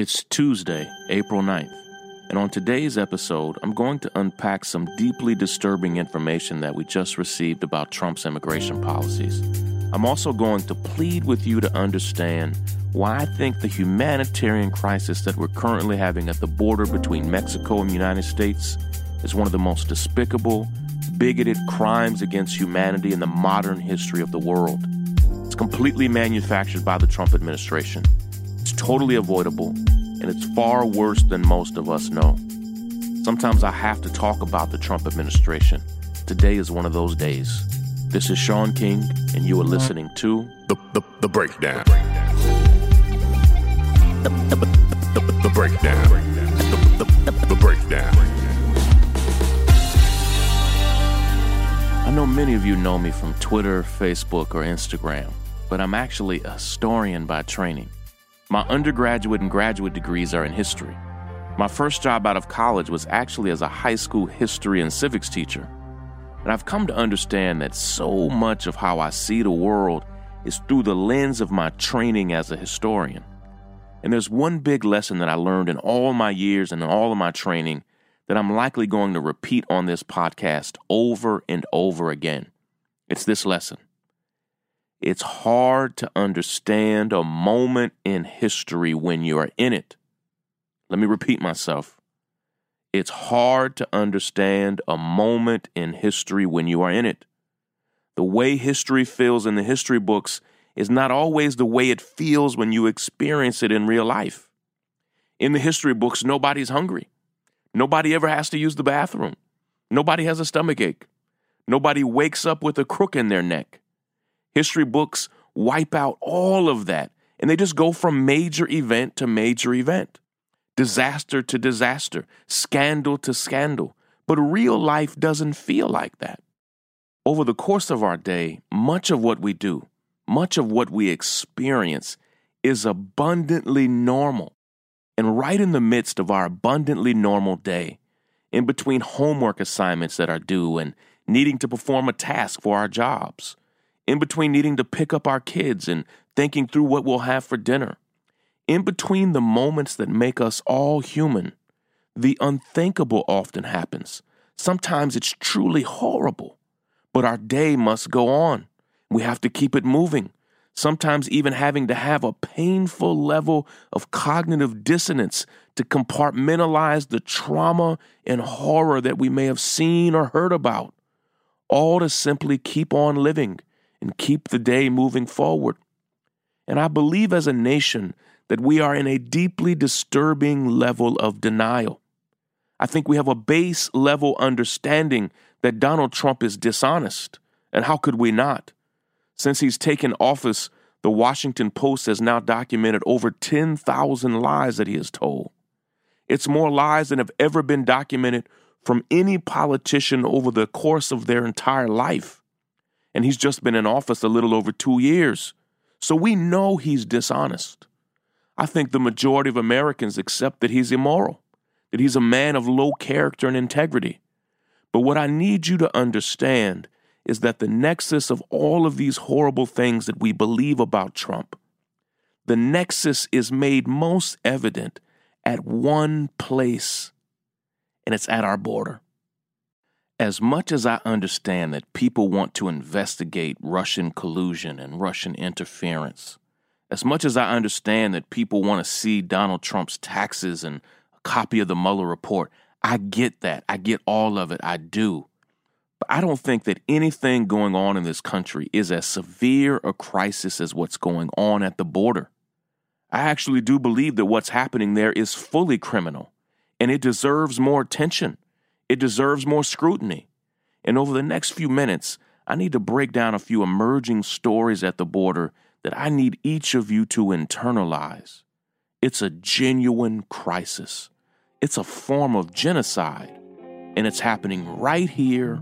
It's Tuesday, April 9th, and on today's episode, I'm going to unpack some deeply disturbing information that we just received about Trump's immigration policies. I'm also going to plead with you to understand why I think the humanitarian crisis that we're currently having at the border between Mexico and the United States is one of the most despicable, bigoted crimes against humanity in the modern history of the world. It's completely manufactured by the Trump administration. Totally avoidable, and it's far worse than most of us know. Sometimes I have to talk about the Trump administration. Today is one of those days. This is Shaun King, and you are listening to The, the, the breakdown. The, the, the, the, the breakdown. The, the, the, the breakdown. I know many of you know me from Twitter, Facebook, or Instagram, but I'm actually a historian by training. My undergraduate and graduate degrees are in history. My first job out of college was actually as a high school history and civics teacher. And I've come to understand that so much of how I see the world is through the lens of my training as a historian. And there's one big lesson that I learned in all my years and in all of my training that I'm likely going to repeat on this podcast over and over again. It's this lesson. It's hard to understand a moment in history when you are in it. Let me repeat myself. It's hard to understand a moment in history when you are in it. The way history feels in the history books is not always the way it feels when you experience it in real life. In the history books, nobody's hungry. Nobody ever has to use the bathroom. Nobody has a stomach ache. Nobody wakes up with a crook in their neck. History books wipe out all of that, and they just go from major event to major event, disaster to disaster, scandal to scandal. But real life doesn't feel like that. Over the course of our day, much of what we do, much of what we experience is abundantly normal. And right in the midst of our abundantly normal day, in between homework assignments that are due and needing to perform a task for our jobs, in between needing to pick up our kids and thinking through what we'll have for dinner, in between the moments that make us all human, the unthinkable often happens. Sometimes it's truly horrible, but our day must go on. We have to keep it moving, sometimes even having to have a painful level of cognitive dissonance to compartmentalize the trauma and horror that we may have seen or heard about, all to simply keep on living and keep the day moving forward. And I believe as a nation that we are in a deeply disturbing level of denial. I think we have a base level understanding that Donald Trump is dishonest. And how could we not? Since he's taken office, the Washington Post has now documented over 10,000 lies that he has told. It's more lies than have ever been documented from any politician over the course of their entire life. And he's just been in office a little over two years. So we know he's dishonest. I think the majority of Americans accept that he's immoral, that he's a man of low character and integrity. But what I need you to understand is that the nexus of all of these horrible things that we believe about Trump, the nexus is made most evident at one place, and it's at our border. As much as I understand that people want to investigate Russian collusion and Russian interference, as much as I understand that people want to see Donald Trump's taxes and a copy of the Mueller report, I get that. I get all of it. I do. But I don't think that anything going on in this country is as severe a crisis as what's going on at the border. I actually do believe that what's happening there is fully criminal and it deserves more attention. It deserves more scrutiny. And over the next few minutes, I need to break down a few emerging stories at the border that I need each of you to internalize. It's a genuine crisis. It's a form of genocide, and it's happening right here,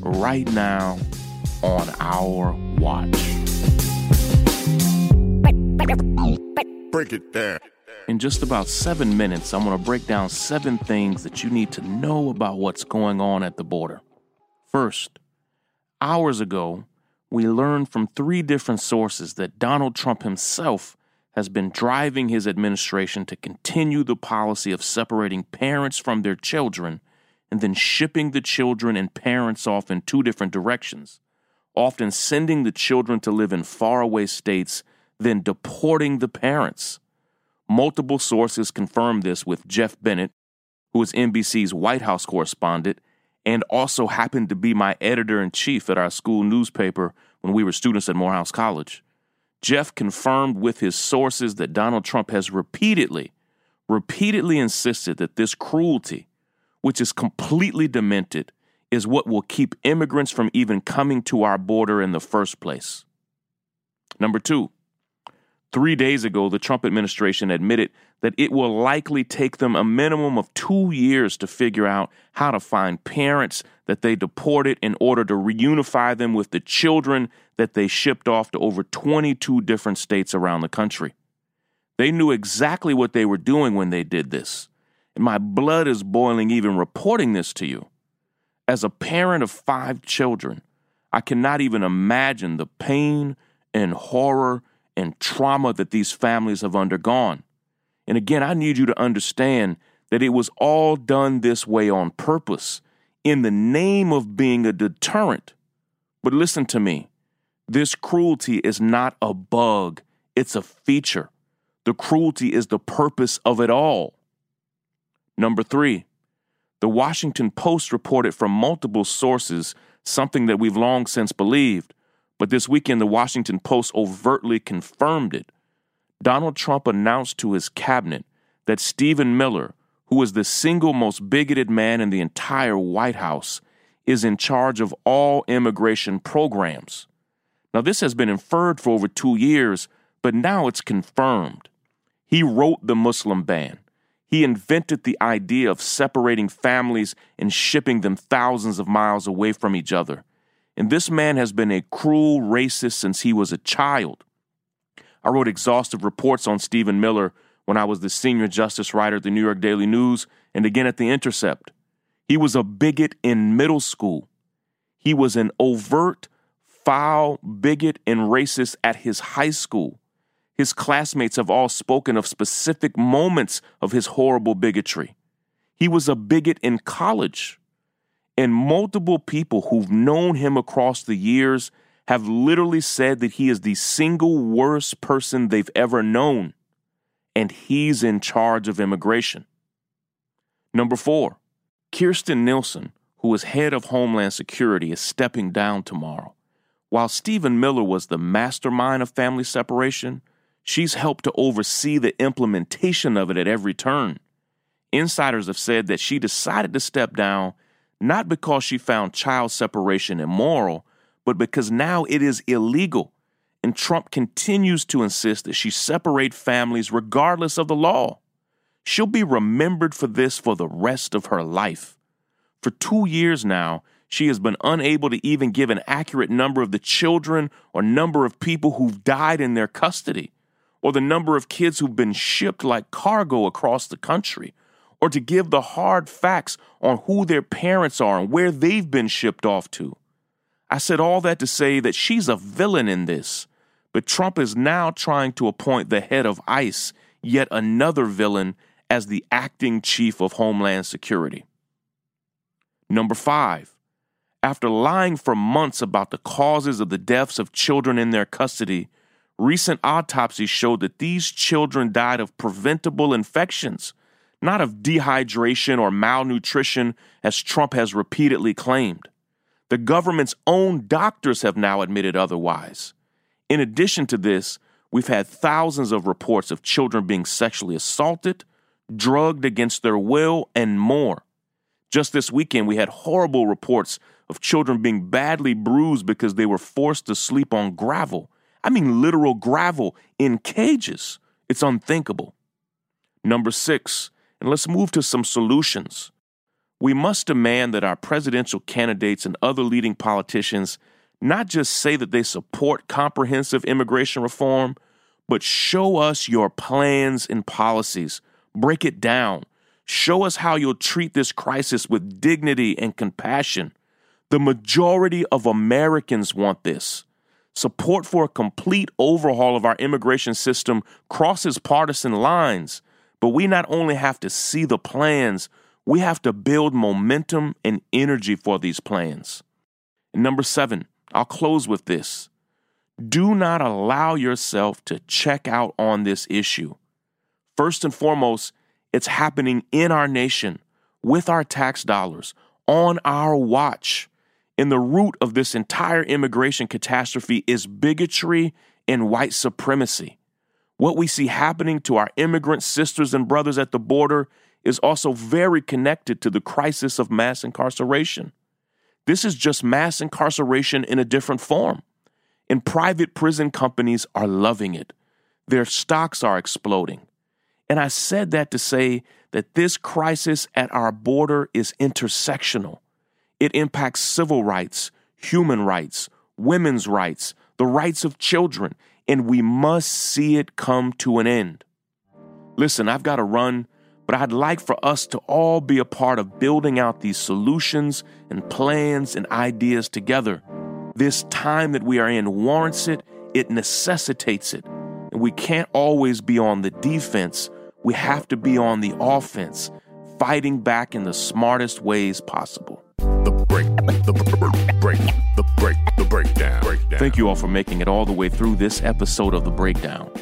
right now, on our watch. Break it down. In just about seven minutes, I'm going to break down seven things that you need to know about what's going on at the border. First, hours ago, we learned from three different sources that Donald Trump himself has been driving his administration to continue the policy of separating parents from their children and then shipping the children and parents off in two different directions, often sending the children to live in faraway states, then deporting the parents. Multiple sources confirm this with Geoff Bennett, who is NBC's White House correspondent and also happened to be my editor in chief at our school newspaper when we were students at Morehouse College. Geoff confirmed with his sources that Donald Trump has repeatedly, repeatedly insisted that this cruelty, which is completely demented, is what will keep immigrants from even coming to our border in the first place. Number two, three days ago, the Trump administration admitted that it will likely take them a minimum of two years to figure out how to find parents that they deported in order to reunify them with the children that they shipped off to over 22 different states around the country. They knew exactly what they were doing when they did this. And my blood is boiling even reporting this to you. As a parent of five children, I cannot even imagine the pain and horror and trauma that these families have undergone. And again, I need you to understand that it was all done this way on purpose in the name of being a deterrent. But listen to me this cruelty is not a bug, it's a feature. The cruelty is the purpose of it all. Number three, the Washington Post reported from multiple sources something that we've long since believed, but this weekend the Washington Post overtly confirmed it. Donald Trump announced to his cabinet that Stephen Miller, who is the single most bigoted man in the entire White House, is in charge of all immigration programs. Now, this has been inferred for over two years, but now it's confirmed. He wrote the Muslim ban. He invented the idea of separating families and shipping them thousands of miles away from each other. And this man has been a cruel racist since he was a child. I wrote exhaustive reports on Stephen Miller when I was the senior justice writer at the New York Daily News and again at The Intercept. He was a bigot in middle school. He was an overt, foul bigot and racist at his high school. His classmates have all spoken of specific moments of his horrible bigotry. He was a bigot in college. And multiple people who've known him across the years have literally said that he is the single worst person they've ever known, and he's in charge of immigration. Number four, Kirstjen Nielsen, who is head of Homeland Security, is stepping down tomorrow. While Stephen Miller was the mastermind of family separation, she's helped to oversee the implementation of it at every turn. Insiders have said that she decided to step down not because she found child separation immoral, but because now it is illegal. And Trump continues to insist that she separate families regardless of the law. She'll be remembered for this for the rest of her life. For two years now, she has been unable to even give an accurate number of the children or number of people who've died in their custody, or the number of kids who've been shipped like cargo across the country, or to give the hard facts on who their parents are and where they've been shipped off to. I said all that to say that she's a villain in this, but Trump is now trying to appoint the head of ICE, yet another villain, as the acting chief of Homeland Security. Number five, after lying for months about the causes of the deaths of children in their custody, recent autopsies showed that these children died of preventable infections, not of dehydration or malnutrition, as Trump has repeatedly claimed. The government's own doctors have now admitted otherwise. In addition to this, we've had thousands of reports of children being sexually assaulted, drugged against their will, and more. Just this weekend, we had horrible reports of children being badly bruised because they were forced to sleep on gravel. I mean, literal gravel in cages. It's unthinkable. Number six, and let's move to some solutions. We must demand that our presidential candidates and other leading politicians not just say that they support comprehensive immigration reform, but show us your plans and policies. Break it down. Show us how you'll treat this crisis with dignity and compassion. The majority of Americans want this. Support for a complete overhaul of our immigration system crosses partisan lines, but we not only have to see the plans, we have to build momentum and energy for these plans. And number seven, I'll close with this. Do not allow yourself to check out on this issue. First and foremost, it's happening in our nation, with our tax dollars, on our watch. And the root of this entire immigration catastrophe is bigotry and white supremacy. What we see happening to our immigrant sisters and brothers at the border is also very connected to the crisis of mass incarceration. This is just mass incarceration in a different form. And private prison companies are loving it. Their stocks are exploding. And I said that to say that this crisis at our border is intersectional. It impacts civil rights, human rights, women's rights, the rights of children, and we must see it come to an end. Listen, I've got to run, but I'd like for us to all be a part of building out these solutions and plans and ideas together. This time that we are in warrants it, it necessitates it. And we can't always be on the defense we have to be on the offense, fighting back in the smartest ways possible. The break, the break. Thank you all for making it all the way through this episode of The Breakdown.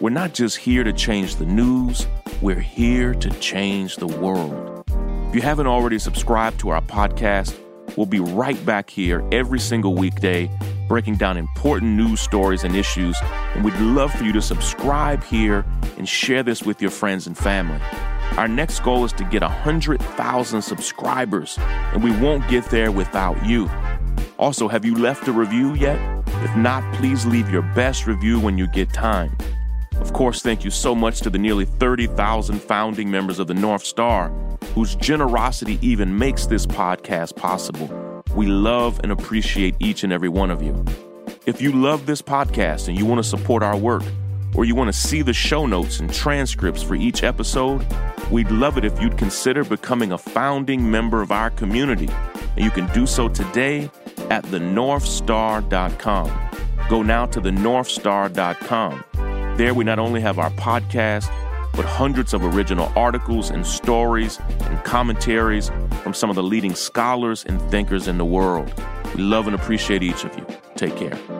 We're not just here to change the news, we're here to change the world. If you haven't already subscribed to our podcast, we'll be right back here every single weekday breaking down important news stories and issues. And we'd love for you to subscribe here and share this with your friends and family. Our next goal is to get 100,000 subscribers, and we won't get there without you. Also, have you left a review yet? If not, please leave your best review when you get time. Of course, thank you so much to the nearly 30,000 founding members of the North Star, whose generosity even makes this podcast possible. We love and appreciate each and every one of you. If you love this podcast and you want to support our work, or you want to see the show notes and transcripts for each episode, we'd love it if you'd consider becoming a founding member of our community. And you can do so today at thenorthstar.com. Go now to thenorthstar.com. There, we not only have our podcast, but hundreds of original articles and stories and commentaries from some of the leading scholars and thinkers in the world. We love and appreciate each of you. Take care.